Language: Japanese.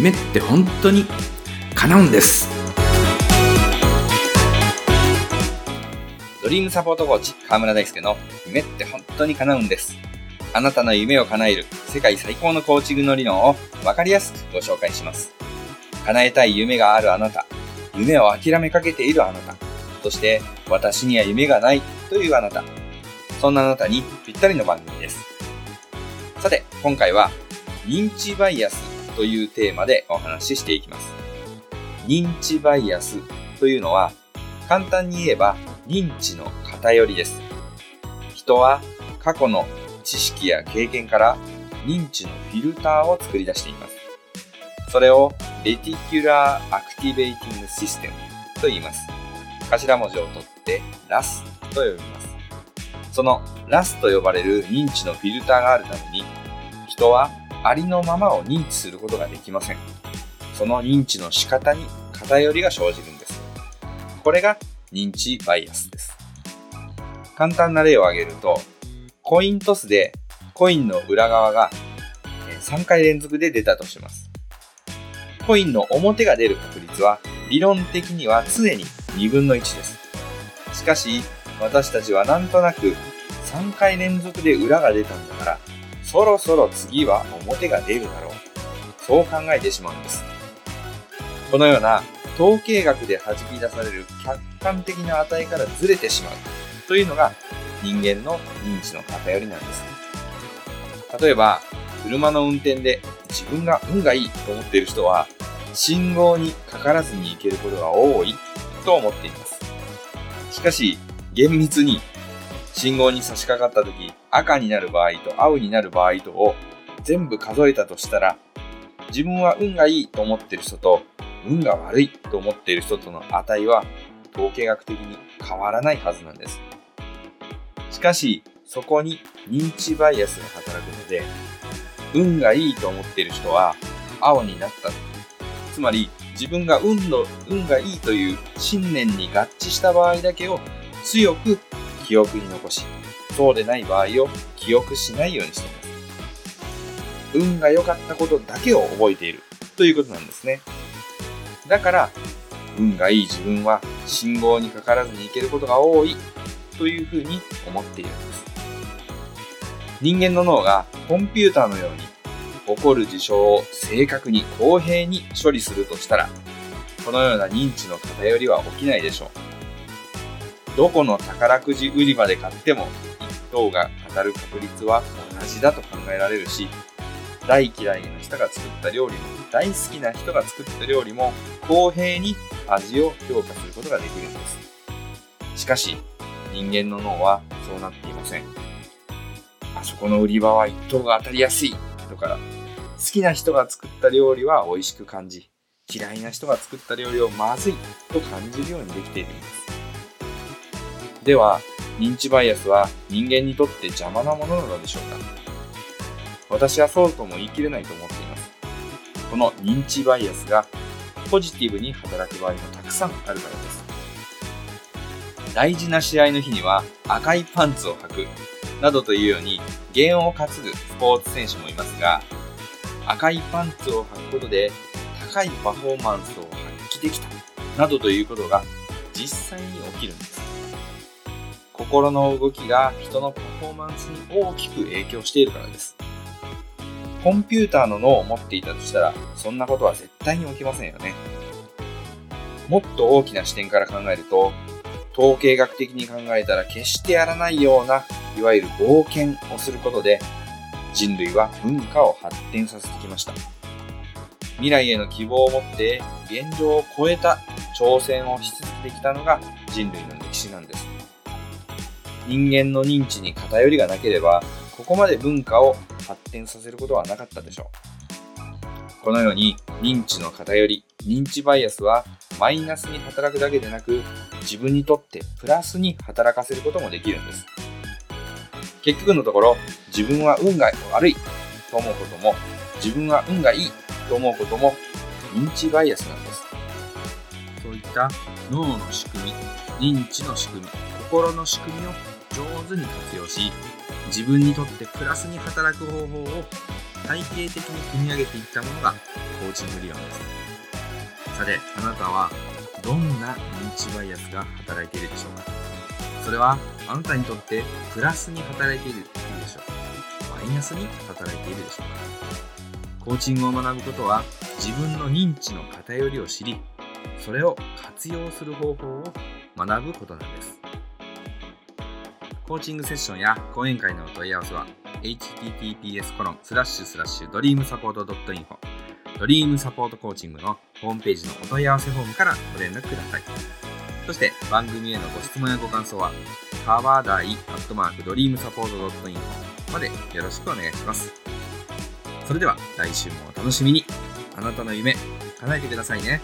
夢って本当に叶うんです。ドリームサポートコーチ河村大輔の夢って本当に叶うんです。あなたの夢を叶える世界最高のコーチングの理論を分かりやすくご紹介します。叶えたい夢があるあなた。夢を諦めかけているあなた。そして私には夢がないというあなた。そんなあなたにぴったりの番組です。さて今回は認知バイアスというテーマでお話ししていきます。認知バイアスというのは簡単に言えば認知の偏りです。人は過去の知識や経験から認知のフィルターを作り出しています。それを Reticular Activating System と言います。頭文字を取って RAS と呼びます。その RAS と呼ばれる認知のフィルターがあるために人はありのままを認知することができません。その認知の仕方に偏りが生じるんです。これが認知バイアスです。簡単な例を挙げると、コイントスでコインの裏側が3回連続で出たとします。コインの表が出る確率は理論的には常に2分の1です。しかし、私たちはなんとなく3回連続で裏が出たんだからそろそろ次は表が出るだろう。そう考えてしまうんです。このような統計学で弾き出される客観的な値からずれてしまうというのが人間の認知の偏りなんです。例えば、車の運転で自分が運がいいと思っている人は、信号にかからずに行けることが多いと思っています。しかし、厳密に信号に差し掛かった時、赤になる場合と青になる場合とを全部数えたとしたら、自分は運がいいと思っている人と運が悪いと思っている人との値は統計学的に変わらないはずなんです。しかし、そこに認知バイアスが働くので、運がいいと思っている人は青になった。つまり、自分が運の、運がいいという信念に合致した場合だけを強く記憶に残し、そうでない場合を記憶しないようにしています。運が良かったことだけを覚えているということなんですね。だから、運がいい自分は信号にかからずに行けることが多いというふうに思っているんです。人間の脳がコンピューターのように起こる事象を正確に公平に処理するとしたら、このような認知の偏りは起きないでしょう。どこの宝くじ売り場で買っても1等が当たる確率は同じだと考えられるし、大嫌いな人が作った料理も大好きな人が作った料理も公平に味を評価することができるんです。しかし、人間の脳はそうなっていません。あそこの売り場は1等が当たりやすいとか、好きな人が作った料理は美味しく感じ、嫌いな人が作った料理をまずいと感じるようにできているんです。では、認知バイアスは人間にとって邪魔なものなのでしょうか？私はそうとも言い切れないと思っています。この認知バイアスがポジティブに働く場合もたくさんあるからです。大事な試合の日には赤いパンツを履くなどというように弦を担ぐスポーツ選手もいますが赤いパンツを履くことで高いパフォーマンスを発揮できたなどということが実際に起きるんです。心の動きが人のパフォーマンスに大きく影響しているからです。コンピューターの脳を持っていたとしたら、そんなことは絶対に起きませんよね。もっと大きな視点から考えると、統計学的に考えたら決してやらないような、いわゆる冒険をすることで、人類は文化を発展させてきました。未来への希望を持って現状を超えた挑戦をし続けてきたのが人類の歴史なんです。人間の認知に偏りがなければ、ここまで文化を発展させることはなかったでしょう。このように認知の偏り、認知バイアスはマイナスに働くだけでなく、自分にとってプラスに働かせることもできるんです。結局のところ、自分は運が悪いと思うことも、自分は運がいいと思うことも認知バイアスなんです。そういった脳の仕組み、認知の仕組み、心の仕組みを上手に活用し自分にとってプラスに働く方法を体系的に組み上げていったものがコーチング理論です。さて、あなたはどんな認知バイアスが働いているでしょうか？それはあなたにとってプラスに働いているでしょうか？マイナスに働いているでしょうか？コーチングを学ぶことは自分の認知の偏りを知りそれを活用する方法を学ぶことなんです。コーチングセッションや講演会のお問い合わせは https コロンスラッシュスラッシュドリームサポート .info ドリームサポートコーチングのホームページのお問い合わせフォームからご連絡ください。そして番組へのご質問やご感想は、川台アットマークドリームサポート .info までよろしくお願いします。それでは来週もお楽しみに。あなたの夢、叶えてくださいね。